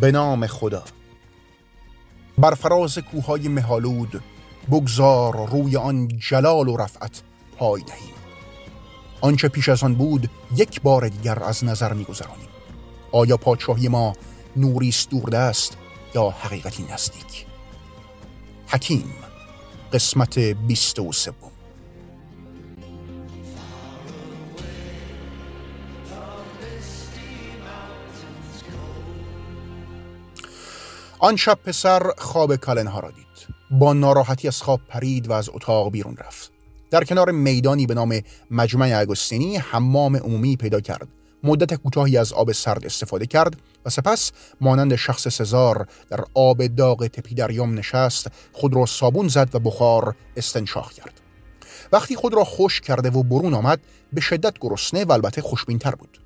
به نام خدا. بر فراز کوههای مهالود بگذار روی آن جلال و رفعت پای دهیم. آنچه پیش از آن بود یک بار دیگر از نظر میگذرانیم. آیا پادشاهی ما نوریست دورده است یا حقیقتی نزدیک؟ حکیم قسمت 23 آن شب پسر خواب کالنها را دید. با ناراحتی از خواب پرید و از اتاق بیرون رفت. در کنار میدانی به نام مجمع اگوستینی حمام عمومی پیدا کرد. مدت کوتاهی از آب سرد استفاده کرد و سپس مانند شخص سزار در آب داغ تپی دریام نشست خود را صابون زد و بخار استنشاق کرد. وقتی خود را خوش کرده و برون آمد به شدت گرسنه و البته خوشبینتر بود.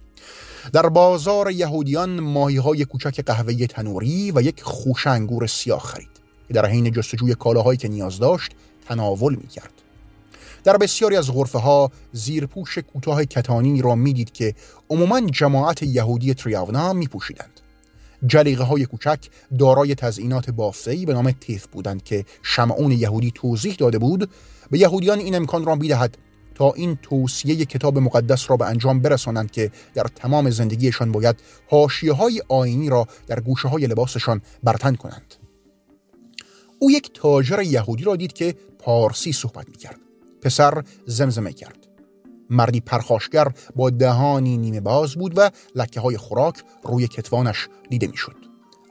در بازار یهودیان ماهی های کوچک قهوه تنوری و یک خوش انگور سیاه خرید که در حین جستجوی کالاهایی که نیاز داشت تناول می کرد. در بسیاری از غرفه ها زیرپوش کوتاه کتانی را می‌دید که عموما جماعت یهودی تریاونا می پوشیدند. جلیقه های کوچک دارای تزئینات بافته‌ای به نام تیف بودند که شمعون یهودی توضیح داده بود به یهودیان این امکان را می‌دهد تا این توصیه کتاب مقدس را به انجام برسانند که در تمام زندگیشان باید حاشیه های آینی را در گوشه های لباسشان برتن کنند. او یک تاجر یهودی را دید که پارسی صحبت می کرد پسر زمزمه کرد. مردی پرخاشگر با دهانی نیمه باز بود و لکه های خوراک روی کتوانش دیده می‌شد.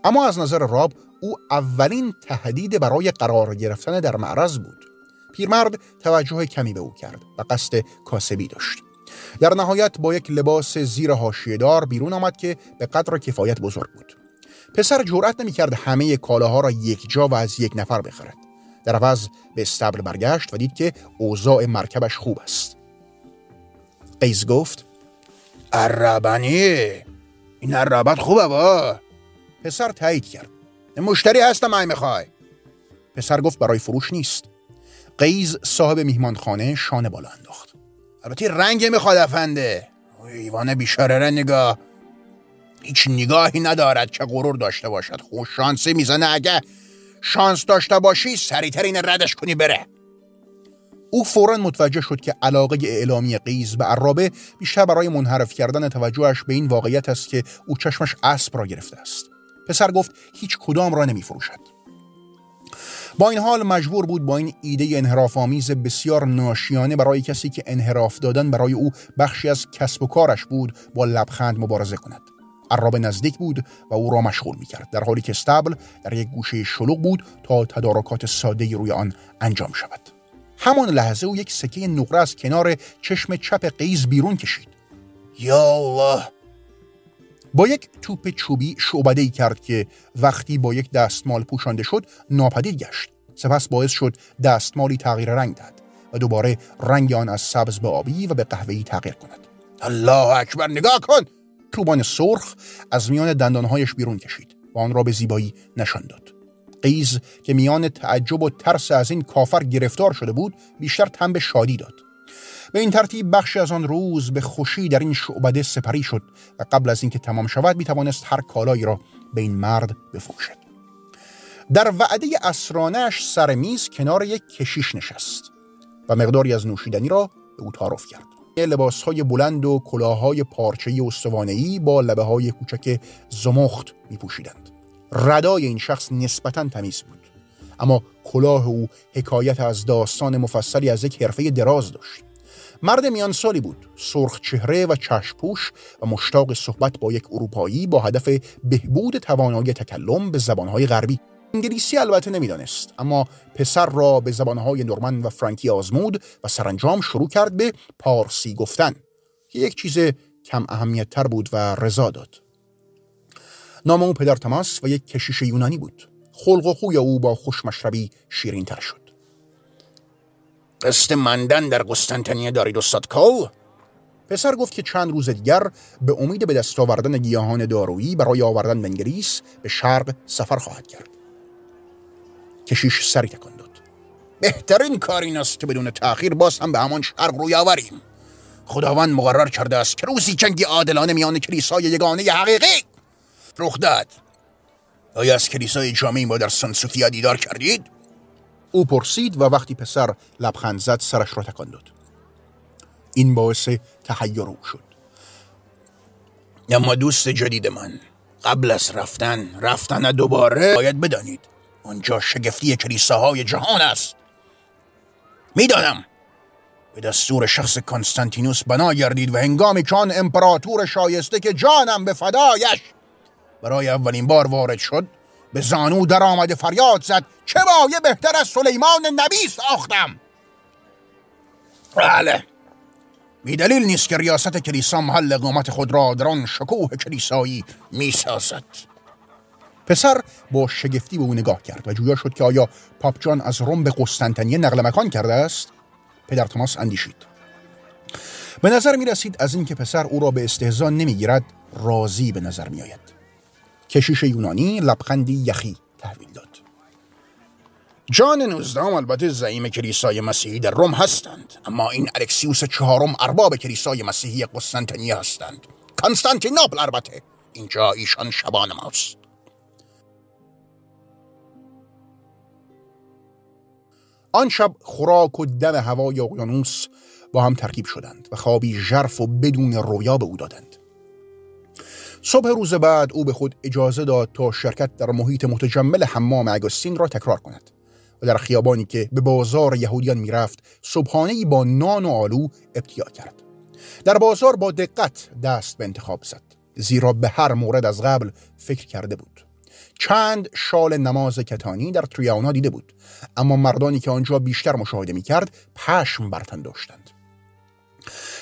اما از نظر راب او اولین تهدید برای قرار گرفتن در معرض بود. پیرمرد توجه کمی به او کرد و قصد کاسبی داشت. در نهایت با یک لباس زیر دار بیرون آمد که به قدر کفایت بزرگ بود. پسر جرأت نمی‌کرد همه کالاها را یک جا و از یک نفر بخرد. در عوض به استبل برگشت و دید که اوضاع مرکبش خوب است. قیز گفت عربانی این عربت خوبه با. پسر تایید کرد. مشتری هستم ای می‌خوای. پسر گفت برای فروش نیست. قیز صاحب میهمانخانه شانه بالا انداخت. البته رنگ می‌خواد افنده ایوان بیشاره نگاه. هیچ نگاهی ندارد چه غرور داشته باشد. خوش شانسی می‌زنه. اگه شانس داشته باشی سریعتر این ردش کنی بره. او فورا متوجه شد که علاقه اعلامی قیز به عرابه بیشتر برای منحرف کردن توجهش به این واقعیت است که او چشمش اسب را گرفته است. پسر گفت هیچ کدام را نمی فروشد با این حال مجبور بود با این ایده انحراف آمیز بسیار ناشیانه برای کسی که انحراف دادن برای او بخشی از کسب و کارش بود با لبخند مبارزه کند. عرابه نزدیک بود و او را مشغول می کرد در حالی که استبل در یک گوشه شلوغ بود تا تدارکات ساده روی آن انجام شود. همان لحظه او یک سکه نقره از کنار چشم چپ قیز بیرون کشید. یا الله! با یک توپ چوبی شعبده ای کرد که وقتی با یک دستمال پوشانده شد ناپدید گشت. سپس باعث شد دستمالی تغییر رنگ دهد و دوباره رنگ آن از سبز به آبی و به قهوه‌ای تغییر کند. الله اکبر نگاه کن! چوبان سرخ از میان دندانهایش بیرون کشید و آن را به زیبایی نشان داد. قیز که میان تعجب و ترس از این کافر گرفتار شده بود بیشتر تن به شادی داد. به این ترتیب بخشی از آن روز به خوشی در این شعبده سپری شد و قبل از اینکه تمام شود می توانست هر کالایی را به این مرد بفروشد. در وعده اسرانش سر میز کنار یک کشیش نشست و مقداری از نوشیدنی را به او تعارف کرد. لباس های بلند و کلاهای پارچه استوانه‌ای با لبه های کوچک زمخت می پوشیدند. ردای این شخص نسبتا تمیز بود اما کلاه او حکایت از داستان مفصلی از یک حرفه دراز داشت. مرد میان سالی بود سرخ چهره و چشپوش و مشتاق صحبت با یک اروپایی با هدف بهبود توانایی تکلم به زبانهای غربی. انگلیسی البته نمی‌دانست اما پسر را به زبانهای نورمن و فرانکی آزمود و سرانجام شروع کرد به پارسی گفتن که یک چیز کم اهمیت تر بود و رضا داد. نام او پدر تماس و یک کشیش یونانی بود. خلق و خوی او با خوشمشربی شیرین تر شد. قسط مندن در قسطنطنیه دارید استاد کول؟ پسر گفت که چند روز دیگر به امید به دست آوردن گیاهان دارویی برای آوردن به انگلیس به شرق سفر خواهد کرد. کشیش سری تکان داد. بهترین کار این است که بدون تأخیر باز هم به همان شرق روی آوریم. خداوند مقرر کرده است که روزی جنگی عادلانه میان کلیسای یگانه حقیقی رخ داد. آیا از کلیسای جامعی ما در سن سوفیا دیدار کردید؟ او پرسید و وقتی پسر لبخند زد سرش را تکان داد. این باعث تحیر او شد. اما دوست جدید من قبل از رفتن رفتن دوباره باید بدانید آنجا شگفتی کلیساهای جهان است. می‌دانم به دستور شخص کنستانتینوس بنا گردید و هنگامی که آن امپراتور شایسته که جانم به فدایش برای اولین بار وارد شد به زانو در آمده فریاد زد چه بایه بهتر از سلیمان نبی ساختم؟ بله. دلیل نیست که ریاست کلیسا محل اقامت خود را در آن شکوه کلیسایی می‌سازد. پسر با شگفتی به او نگاه کرد و جویا شد که آیا پاپ جان از روم به قسطنطنیه نقل مکان کرده است؟ پدر تماس اندیشید. به نظر می رسید از اینکه پسر او را به استهزا نمی‌گیرد راضی به نظر می آید. کشیش یونانی لبخندی یخی تحویل داد. جان نوزدهم البته زعیم کلیسای مسیحی در روم هستند اما این الکسیوس چهارم ارباب کلیسای مسیحی قسطنطنیه هستند. کنستانتینوپل البته اینجا ایشان شبان ماست. آن شب خوراک و دم هوای اقیانوس با هم ترکیب شدند و خوابی ژرف و بدون رویا به او دادند. صبح روز بعد او به خود اجازه داد تا شرکت در محیط متجمل حمام اگوستین را تکرار کند و در خیابانی که به بازار یهودیان می‌رفت صبحانه با نان و آلو ابتیا کرد. در بازار با دقت دست به انتخاب زد زیرا به هر مورد از قبل فکر کرده بود. چند شال نماز کتانی در تریاونا دیده بود اما مردانی که آنجا بیشتر مشاهده می کرد پشم برتن داشتند.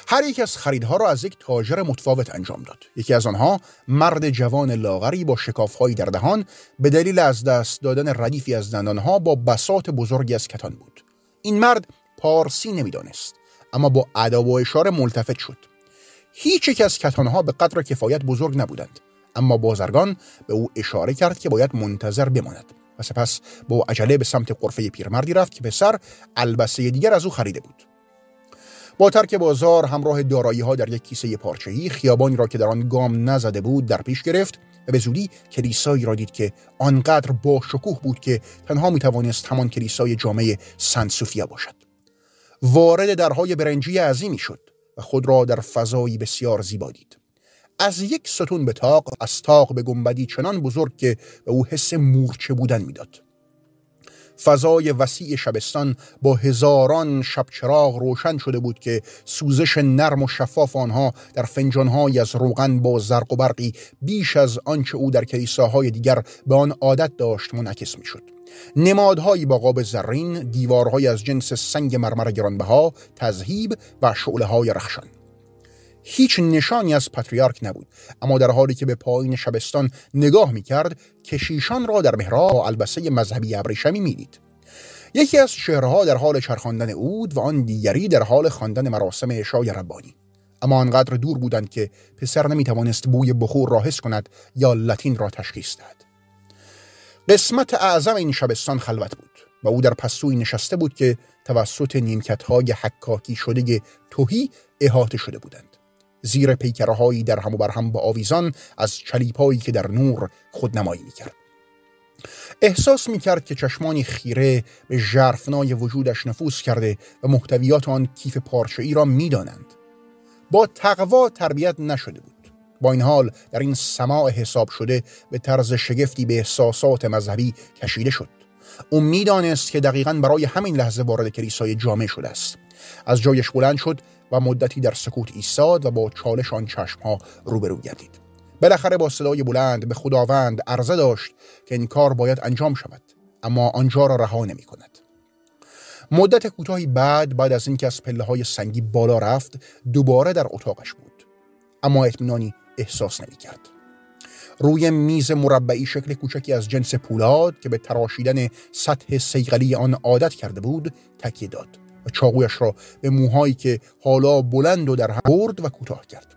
هر یک از خریدها را از یک تاجر متفاوت انجام داد. یکی از آنها مرد جوان لاغری با شکافهایی در دهان به دلیل از دست دادن ردیفی از دندانها با بسات بزرگی از کتان بود. این مرد پارسی نمی‌دانست اما با ادا و اشاره ملتفت شد. هیچ یک از کتانها به قدر کفایت بزرگ نبودند اما بازرگان به او اشاره کرد که باید منتظر بماند و سپس با عجله به سمت قرفه پیرمردی رفت که پسر البسه دیگر از او خریده بود. با ترک بازار همراه دارایی ها در یک کیسه پارچه‌ای خیابانی را که در آن گام نزده بود در پیش گرفت و به زودی کلیسایی را دید که آنقدر با شکوه بود که تنها می توانست همان کلیسای جامعه سن سوفیا باشد. وارد درهای برنجی عظیمی شد و خود را در فضایی بسیار زیبا دید. از یک ستون به تاق از تاق به گنبدی چنان بزرگ که به او حس مورچه بودن می‌داد. فضای وسیع شبستان با هزاران شب چراغ روشن شده بود که سوزش نرم و شفاف آنها در فنجانهایی از روغن با زرق و برقی بیش از آنچه او در کلیساهای دیگر به آن عادت داشت منعکس می‌شد. نمادهایی با قاب زرین دیوارهایی از جنس سنگ مرمر گرانبها تذهیب و شعله های رخشان. هیچ نشانی از پاتریارک نبود. اما در حالی که به پایین شبستان نگاه می‌کرد کشیشان را در محراب با البسه مذهبی ابریشمی می‌دید. یکی از شعرها در حال چرخاندن اود و آن دیگری در حال خواندن مراسم عشای ربانی. اما آنقدر دور بودند که پسر نمی‌توانست بوی بخور را حس کند یا لاتین را تشخیص دهد. قسمت اعظم این شبستان خلوت بود و او در پستوی نشسته بود که توسط نیمکت های حکاکی شده توهی احاطه شده بودند. زیر پیکرهایی در هم و بر هم با آویزان از چلیپایی که در نور خودنمایی می‌کرد. احساس می‌کرد که چشمانی خیره به ژرفنای وجودش نفوذ کرده و محتویات آن کیف پارچه ای را می‌دانند. با تقوا تربیت نشده بود. با این حال در این سماع حساب شده به طرز شگفتی به احساسات مذهبی کشیده شد. او می‌دانست که دقیقا برای همین لحظه وارد کلیسای جامع شده است. از جایش بلند شد و مدتی در سکوت ایستاد و با چالش آن چشمها روبرو گردید. بالاخره با صدای بلند به خداوند عرضه داشت که این کار باید انجام شود اما آنجا را رها نمی کند مدت کوتاهی بعد بعد از اینکه از پله های سنگی بالا رفت دوباره در اتاقش بود. اما اطمینانی احساس نمی کرد. روی میز مربعی شکل کوچکی از جنس پولاد که به تراشیدن سطح سیغلی آن عادت کرده بود تکیه داد. و چاقویش را به موهایی که حالا بلند و در هم برد و کوتاه کرد.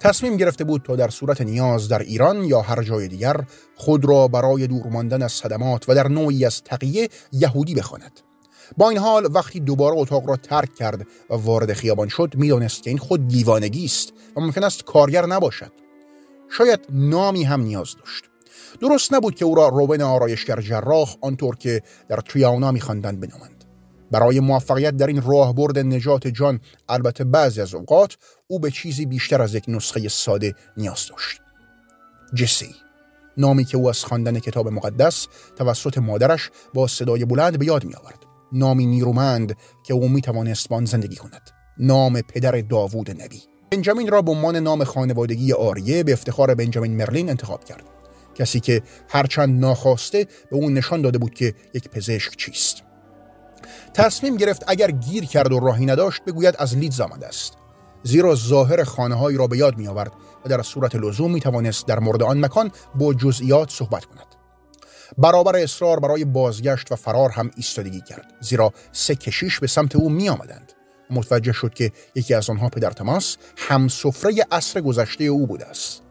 تصمیم گرفته بود تا در صورت نیاز در ایران یا هر جای دیگر خود را برای دور ماندن از صدمات و در نوعی از تقیه یهودی بخواند. با این حال وقتی دوباره اتاق را ترک کرد و وارد خیابان شد می‌دانست که این خود دیوانگی است و ممکن است کارگر نباشد. شاید نامی هم نیاز داشت. درست نبود که او را روبن آرایشگر جراح آنطور که در تریانا میخواندند بنامند. برای موفقیت در این راهبرد نجات جان البته بعضی از اوقات او به چیزی بیشتر از یک نسخه ساده نیاز داشت جسی نامی که او از خواندن کتاب مقدس توسط مادرش با صدای بلند به یاد می آورد. نامی نیرومند که او می توانست بان زندگی کند. نام پدر داوود نبی. بنجامین را به عنوان نام خانوادگی آریه به افتخار بنجامین مرلین انتخاب کرد. کسی که هرچند ناخواسته به او نشان داده بود که یک پزشک چیست. تصمیم گرفت اگر گیر کرد و راهی نداشت بگوید از لیدز آمده است. زیرا ظاهر خانه را به یاد می آورد و در صورت لزوم می توانست در مورد آن مکان با جزئیات صحبت کند. برابر اصرار برای بازگشت و فرار هم ایستادگی کرد زیرا سه کشیش به سمت او می آمدند. متوجه شد که یکی از آنها پدر تماس هم سفره عصر گذشته او بوده است.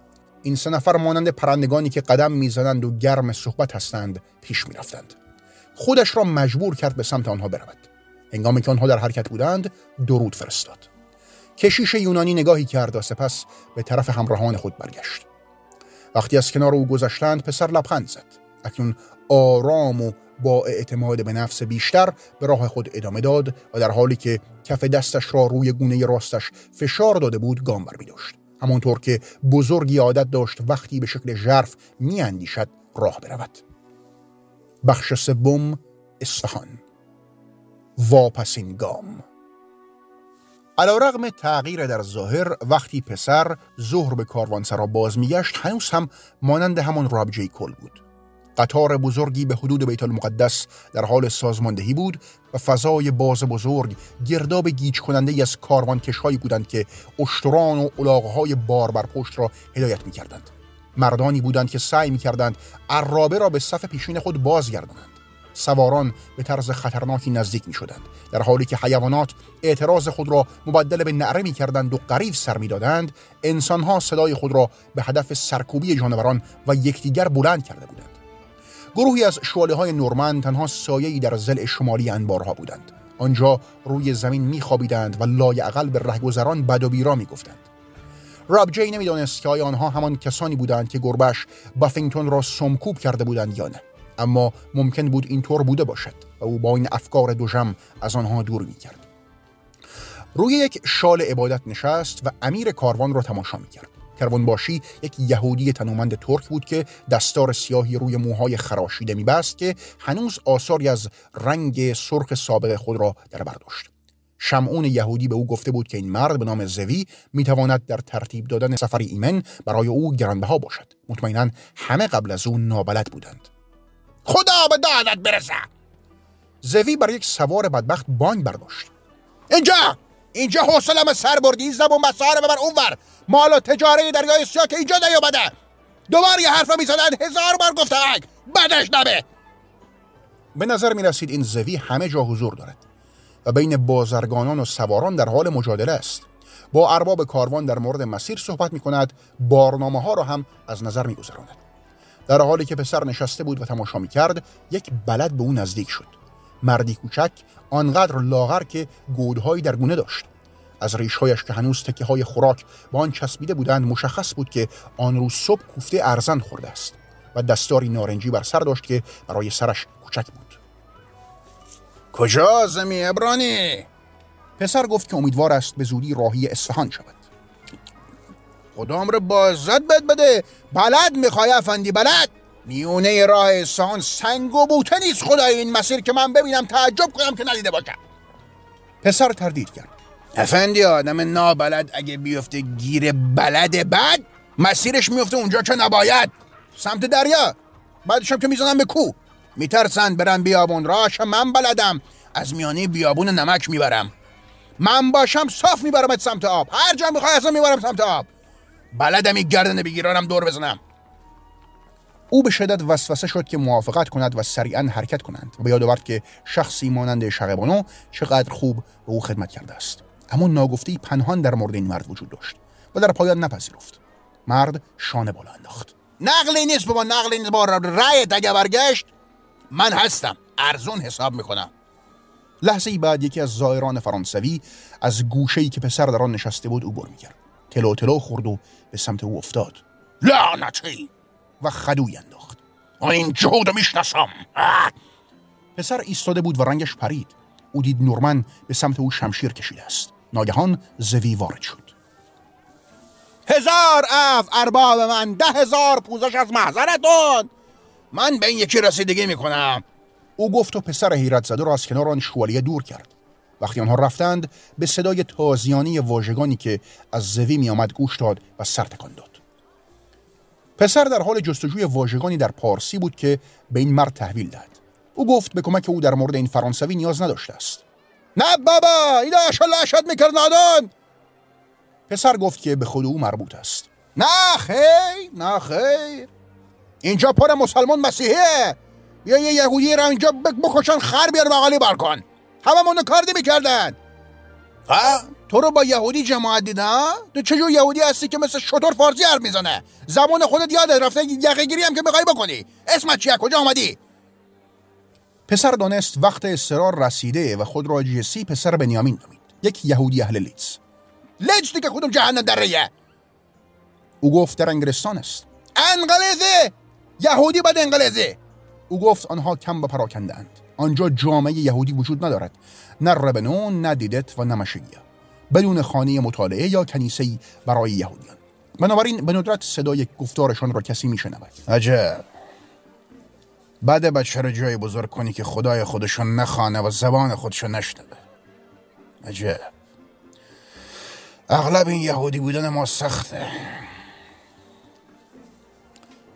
این سه نفر مانند پرندگانی که قدم می‌زنند و گرم صحبت هستند پیش می‌رفتند. خودش را مجبور کرد به سمت آنها برود. هنگامی که آنها در حرکت بودند درود فرستاد. کشیش یونانی نگاهی کرد و سپس به طرف همراهان خود برگشت. وقتی از کنار او گذشتند پسر لبخند زد. اکنون آرام و با اعتماد به نفس بیشتر به راه خود ادامه داد و در حالی که کف دستش را روی گونه راستش فشار داده بود گام بر داشت. همانطور که بزرگی عادت داشت وقتی به شکل ژرف اندیشد راه برود. بخش سوم اصفهان. واپسین گام. علا رغم تغییر در ظاهر وقتی پسر ظهر به کاروانسرا باز میگشت هنوز هم مانند همان راب جی کل بود. قطار بزرگی به حدود بیت المقدس در حال سازماندهی بود و فضای باز بزرگ گرداب گیج کننده از کاروانکشهایی بودند که اشتران و های بار بر پشت را هدایت می کردند. مردانی بودند که سعی می کردند عرابه را به صف پیشین خود بازگردانند. سواران به طرز خطرناکی نزدیک می شدند در حالی که حیوانات اعتراض خود را مبدل به نعره می کردند و قریب سر می دادند انسانها صدای خود را به هدف سرکوبی جانوران و یکدیگر بلند کرده بودند. گروهی از شواله های نورمن تنها سایه‌ای در زل شمالی انبارها بودند. آنجا روی زمین میخوابیدند و لای اقل به رهگذران بد و بیرا می‌گفتند. راب جی نمی‌دانست که آیا آنها همان کسانی بودند که گربش بافینگتون را سمکوب کرده بودند یا نه. اما ممکن بود اینطور بوده باشد و او با این افکار دوژم از آنها دور می‌کرد. روی یک شال عبادت نشست و امیر کاروان را تماشا می‌کرد. کرونباشی یک یهودی تنومند ترک بود که دستار سیاهی روی موهای خراشیده میبست که هنوز آثاری از رنگ سرخ سابق خود را در برداشت شمعون یهودی به او گفته بود که این مرد به نام زوی می‌تواند در ترتیب دادن سفری ایمن برای او گرانبها باشد. مطمئنا همه قبل از او نابلد بودند. خدا به دادت برسه! زوی بر یک سوار بدبخت بانگ برداشت. اینجا! اینجا حوصلم سر بردی زبون بساره ببر اونور. مال و تجاره دریای سیاه که اینجا نیومده. دوبار یه حرف می‌زنن هزار بار گفتن. بدش نبه! به نظر می رسید این زوی همه جا حضور دارد. و بین بازرگانان و سواران در حال مجادله است. با ارباب کاروان در مورد مسیر صحبت می کند بارنامه ها را هم از نظر می گذراند. در حالی که پسر نشسته بود و تماشا می کرد یک بلد به او نزدیک شد. مردی کوچک آنقدر لاغر که گودهایی در گونه داشت. از ریشهایش که هنوز تکه های خوراک با آن چسبیده بودند مشخص بود که آن روز صبح کوفته ارزن خورده است و دستاری نارنجی بر سر داشت که برای سرش کوچک بود. کجا زمی ابرانی؟ پسر گفت که امیدوار است به زودی راهی اصفهان شود. خدام رو بازد بد بده. بلد می‌خوای افندی بلد. میونه راه اصفهان سنگ و بوته نیست. خدای این مسیر که من ببینم تعجب کنم که ندیده باشم. پسر تردید کرد. افندی آدم نابلد اگه بیفته گیر بلد بد مسیرش میفته اونجا که نباید. سمت دریا. بعدشم که می‌زنم به کو میترسن برن بیابون. راش من بلدم. از میانه بیابون نمک می‌برم. من باشم صاف میبرمت سمت آب. هر جا می‌خوای اصلا می‌برم سمت آب. بلدم این گردن بگیرانم دور بزنم. او به شدت وسوسه شد که موافقت کند و سریعا حرکت کنند و به یاد آورد که شخصی مانند شقبانو چقدر خوب به او خدمت کرده است. اما ناگفته پنهان در مورد این مرد وجود داشت و در پایان نپذیرفت. مرد شانه بالا انداخت. نقلی نیست بابا نقلی نیست. با رأیت اگه برگشت من هستم. ارزون حساب می‌کنم. لحظه ای بعد یکی از زائران فرانسوی از گوشه ای که پسر در آن نشسته بود عبور می‌کرد. تلو تلو خورد و به سمت او افتاد. لعنتی! و خدوی انداخت. این جهود می‌شناسم. پسر ایستاده بود و رنگش پرید. او دید نورمن به سمت او شمشیر کشیده است. ناگهان زوی وارد شد. هزار اف ارباب من ده هزار پوزش از محضرتون! من به این یکی رسیدگی می‌کنم. او گفت و پسر حیرت زده را از کنار آن شوالیه دور کرد. وقتی آنها رفتند به صدای تازیانی واژگانی که از زوی می آمد گوش داد و سر تکان داد. پسر در حال جستجوی واژگانی در پارسی بود که به این مرد تحویل داد. او گفت به کمک او در مورد این فرانسوی نیاز نداشته است. نه بابا این اشالله شد می‌کرد نادان. پسر گفت که به خود او مربوط است. نه خیر نه خیر. اینجا پر مسلمان مسیحیه. یا یه یهودی را اینجا بکشن خر بیار بغلی بر کن. همه منو کار می‌کردن تو رو با یهودی جماعت دیدن تو چجور یهودی هستی که مثل شطور فارسی حرف می‌زنه؟ زبان خودت یادت رفته یقه گیری هم که می‌خوای بکنی. اسمت چیه؟ کجا آمدی پسر دانست وقت استرار رسیده و خود را جسی پسر بنیامین نامید. یک یهودی اهل لیدز. لیدز دیگه کدوم جهنم دره او گفت در انگلستان است. انگلیزه یهودی بد انگلیزه او گفت آنها کم و پراکندند آنجا جامعه یهودی وجود ندارد. نه ربنون نه دیدت و نه مشیه بدون خانه مطالعه یا کنیسه برای یهودیان. بنابراین به ندرت صدای گفتارشان را کسی میشنود. عجب. بعد بچه رو جای بزرگ کنی که خدای خودشون نخانه و زبان خودشون نشنوه؟ عجب. اغلب این یهودی بودن ما سخته.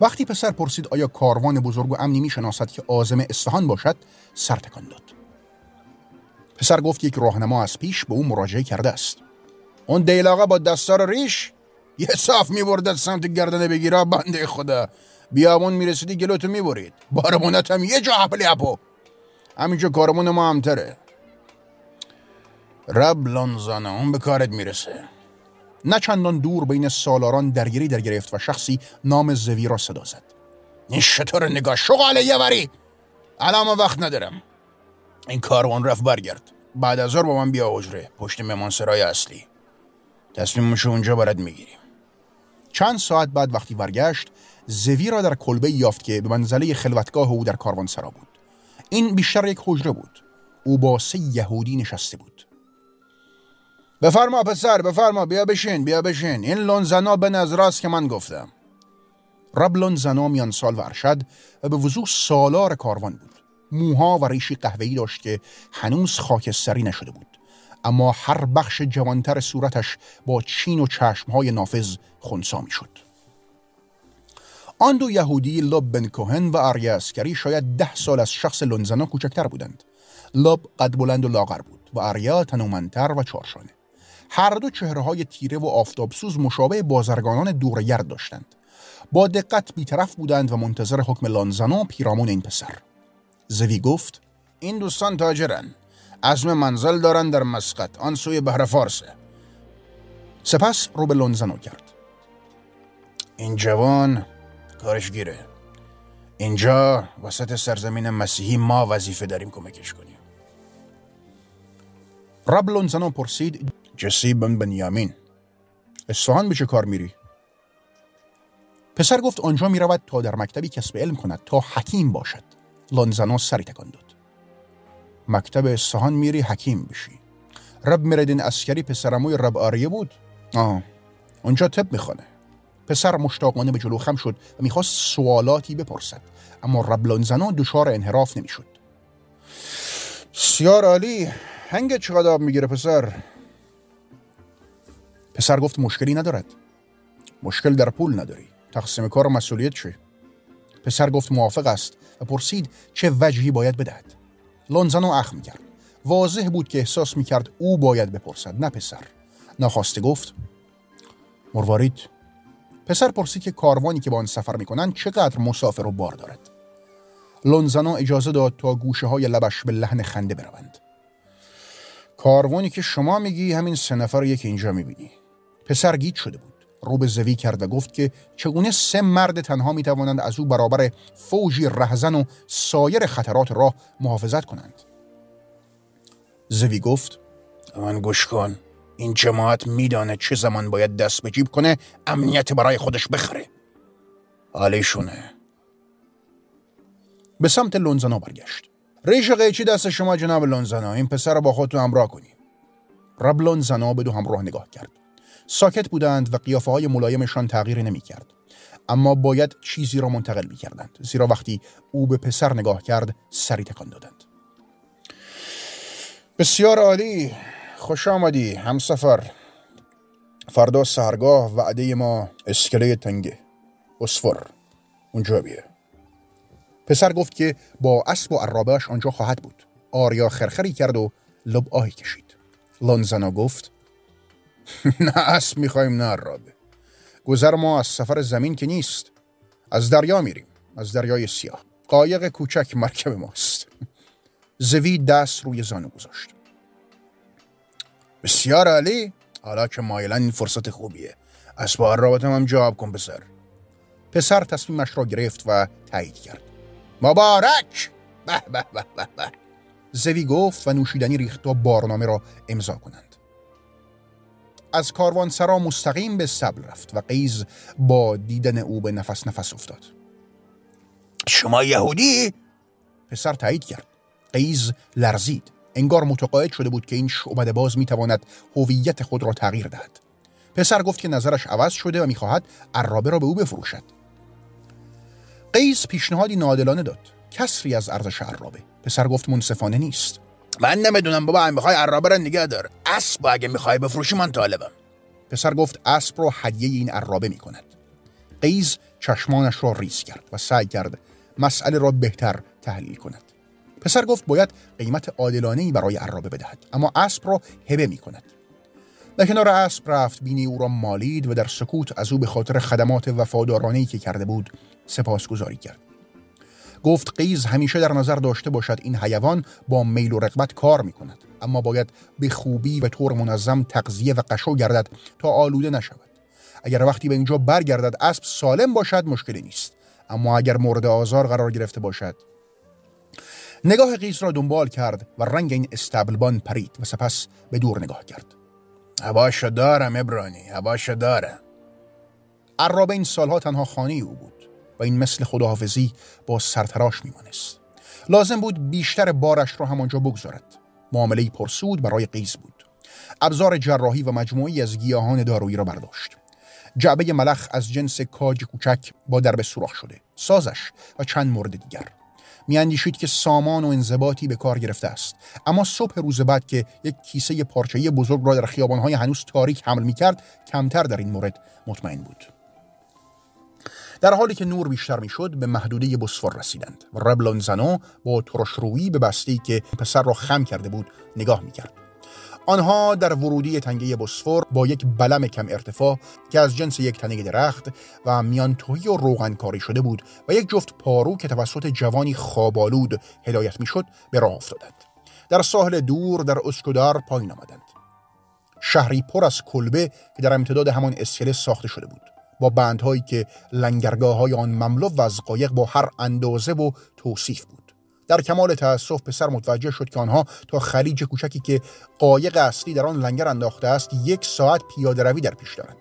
وقتی پسر پرسید آیا کاروان بزرگ و امنی می‌شناسد که آزم اصفهان باشد سر تکان داد. پسر گفت یک راهنما از پیش به او مراجعه کرده است. اون دیلاقه با دستار ریش یه صاف میبردد سمت گردنه بگیره بنده خدا. بیابون می‌رسیدی گلوتو می‌برید. بارمونت هم یه جا حپلی اپو. همینجا کارمون ما همتره رب لانزانه اون به کارت می‌رسه. نه چندان دور بین سالاران درگیری در گرفت و شخصی نام زوی را صدا زد. این نگاه شغاله یه وری. الان وقت ندارم. این کاروان رفت برگرد. بعد از با من بیا حجره پشت مهمانسرای اصلی. تصمیمش اونجا برد می‌گیریم. چند ساعت بعد وقتی برگشت زوی را در کلبه یافت که به منزله خلوتگاه او در کاروانسرا بود. این بیشتر یک حجره بود. او با سه یهودی نشسته بود. بفرما پسر بفرما بیا بشین بیا بشین. این لونزنا به نظر که من گفتم. رب لونزنا میان سال و و به وضوح سالار کاروان بود. موها و ریشی قهوه‌ای داشت که هنوز خاکستری نشده بود. اما هر بخش جوانتر صورتش با چین و چشمهای نافذ خونسا شد. آن دو یهودی لب بن کوهن و آریا اسکری شاید ده سال از شخص لونزنا کوچکتر بودند. لب قد بلند و لاغر بود و آریا تنومنتر و چارشانه هر دو چهره های تیره و آفتابسوز مشابه بازرگانان دورگرد داشتند. با دقت بیطرف بودند و منتظر حکم لانزنا پیرامون این پسر. زوی گفت این دوستان تاجرن. عزم منزل دارن در مسقط آن سوی بحر فارسه سپس رو به لونزنو کرد. این جوان کارش گیره. اینجا وسط سرزمین مسیحی ما وظیفه داریم کمکش کنیم. رب لونزنو پرسید جسی بن بنیامین. اصفهان به چه کار میری؟ پسر گفت آنجا می رود تا در مکتبی کسب علم کند تا حکیم باشد. لانزنا سری تکان داد. مکتب اصفهان میری حکیم بشی. رب میردین اسکری پسرموی رب آریه بود؟ آه اونجا طب می‌خوانه پسر مشتاقانه به جلو خم شد و می‌خواست سوالاتی بپرسد اما رب لانزنا دچار انحراف نمی‌شد. سیار عالی هنگ چقدر آب می‌گیره پسر؟ پسر گفت مشکلی ندارد. مشکل در پول نداری. تقسیم کار و مسئولیت چه پسر گفت موافق است و پرسید چه وجهی باید بدهد. لونزانو اخم کرد. واضح بود که احساس می‌کرد او باید بپرسد نه پسر. ناخواسته گفت مروارید پسر پرسید که کاروانی که با آن سفر می‌کنند چقدر مسافر و بار دارد. لونزانو اجازه داد تا گوشه های لبش به لحن خنده بروند. کاروانی که شما میگی همین سه نفر یک اینجا می‌بینی. پسر گیت شده بود. رو به زوی کرد و گفت که چگونه سه مرد تنها می توانند از او برابر فوجی رهزن و سایر خطرات راه محافظت کنند. زوی گفت من گوش کن. این جماعت میدانه چه زمان باید دست به جیب کنه امنیت برای خودش بخره. حالیشونه به سمت لونزانا برگشت. ریش قیچی دست شما جناب لونزانا این پسر رو با خودتون همراه کنی. رب لونزانا به دو همراه نگاه کرد. ساکت بودند و قیافه های ملایمشان تغییری نمی کرد. اما باید چیزی را منتقل می کردند زیرا وقتی او به پسر نگاه کرد سری تکان دادند. بسیار عالی. خوش آمدی همسفر. فردا سهرگاه وعده ما اسکله تنگه. اسفر. اونجا بیه پسر گفت که با اسب و عرابهش آنجا خواهد بود. آریا خرخری کرد و لب آهی کشید. لانزانا گفت نه اسب می‌خوایم نه عرابه گذر ما از سفر زمین که نیست از دریا میریم از دریای سیاه. قایق کوچک مرکب ماست. زوی دست روی زانو گذاشت. بسیار عالی. حالا که مایلا این فرصت خوبیه. اسب رابطم هم جواب کن پسر. پسر تصمیمش را گرفت و تایید کرد. مبارک! به به به به. زوی گفت و نوشیدنی ریخت تا بارنامه را امضا کنند. از کاروان سرا مستقیم به سبل رفت و قیز با دیدن او به نفس نفس افتاد. شما یهودی؟ پسر تایید کرد. قیز لرزید. انگار متقاعد شده بود که این شعبد باز می‌تواند هویت خود را تغییر دهد. پسر گفت که نظرش عوض شده و می‌خواهد عرابه را به او بفروشد. قیس پیشنهادی نادلانه داد. کسری از ارزش عرابه. پسر گفت منصفانه نیست. من نمی‌دونم بابا می‌خوای عرابه را نگه دار. اسب اگه می‌خوای بفروشی من طالبم. پسر گفت اسب رو هدیه این عرابه می‌کند. قیز چشمانش را ریز کرد و سعی کرد مسئله را بهتر تحلیل کند. پسر گفت باید قیمت عادلانه برای عرابه بدهد اما اسب را هبه می کند در کنار اسب رفت بینی او را مالید و در سکوت از او به خاطر خدمات وفادارانه که کرده بود سپاسگزاری کرد. گفت قیز همیشه در نظر داشته باشد این حیوان با میل و رقبت کار می کند اما باید به خوبی و طور منظم تغذیه و قشو گردد تا آلوده نشود. اگر وقتی به اینجا برگردد اسب سالم باشد مشکلی نیست. اما اگر مورد آزار قرار گرفته باشد. نگاه قیس را دنبال کرد و رنگ این استبلبان پرید و سپس به دور نگاه کرد. هواشو دارم ابرانی هواشو دارم. عرابه این سالها تنها خانه او بود. و این مثل خداحافظی با سرتراش میمانست. لازم بود بیشتر بارش را همانجا بگذارد. معامله پرسود برای قیز بود. ابزار جراحی و مجموعی از گیاهان دارویی را برداشت. جعبه ملخ از جنس کاج کوچک با درب سوراخ شده سازش و چند مورد دیگر. میاندیشید که سامان و انضباطی به کار گرفته است. اما صبح روز بعد که یک کیسه پارچه‌ای بزرگ را در خیابانهای هنوز تاریک حمل می‌کرد کمتر در این مورد مطمئن بود. در حالی که نور بیشتر می‌شد به محدوده بسفور رسیدند و ربلونزانو با ترشرویی به بستی که پسر را خم کرده بود نگاه می‌کرد. آنها در ورودی تنگه بسفور با یک بلم کم ارتفاع که از جنس یک تنه درخت و میان توهی و روغن کاری شده بود و یک جفت پارو که توسط جوانی خوابالود هدایت می‌شد به راه افتادند. در ساحل دور در اسکودار پایین آمدند. شهری پر از کلبه که در امتداد همان اسکله ساخته شده بود. با بندهایی که لنگرگاه های آن مملو و از قایق با هر اندازه و توصیف بود. در کمال تأسف پسر متوجه شد که آنها تا خلیج کوچکی که قایق اصلی در آن لنگر انداخته است یک ساعت پیاده روی در پیش دارند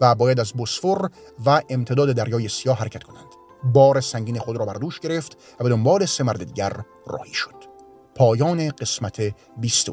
و باید از بسفور و امتداد دریای سیاه حرکت کنند. بار سنگین خود را بر دوش گرفت و به دنبال سه مرد دیگر راهی شد. پایان قسمت 23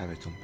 شبتون بخیر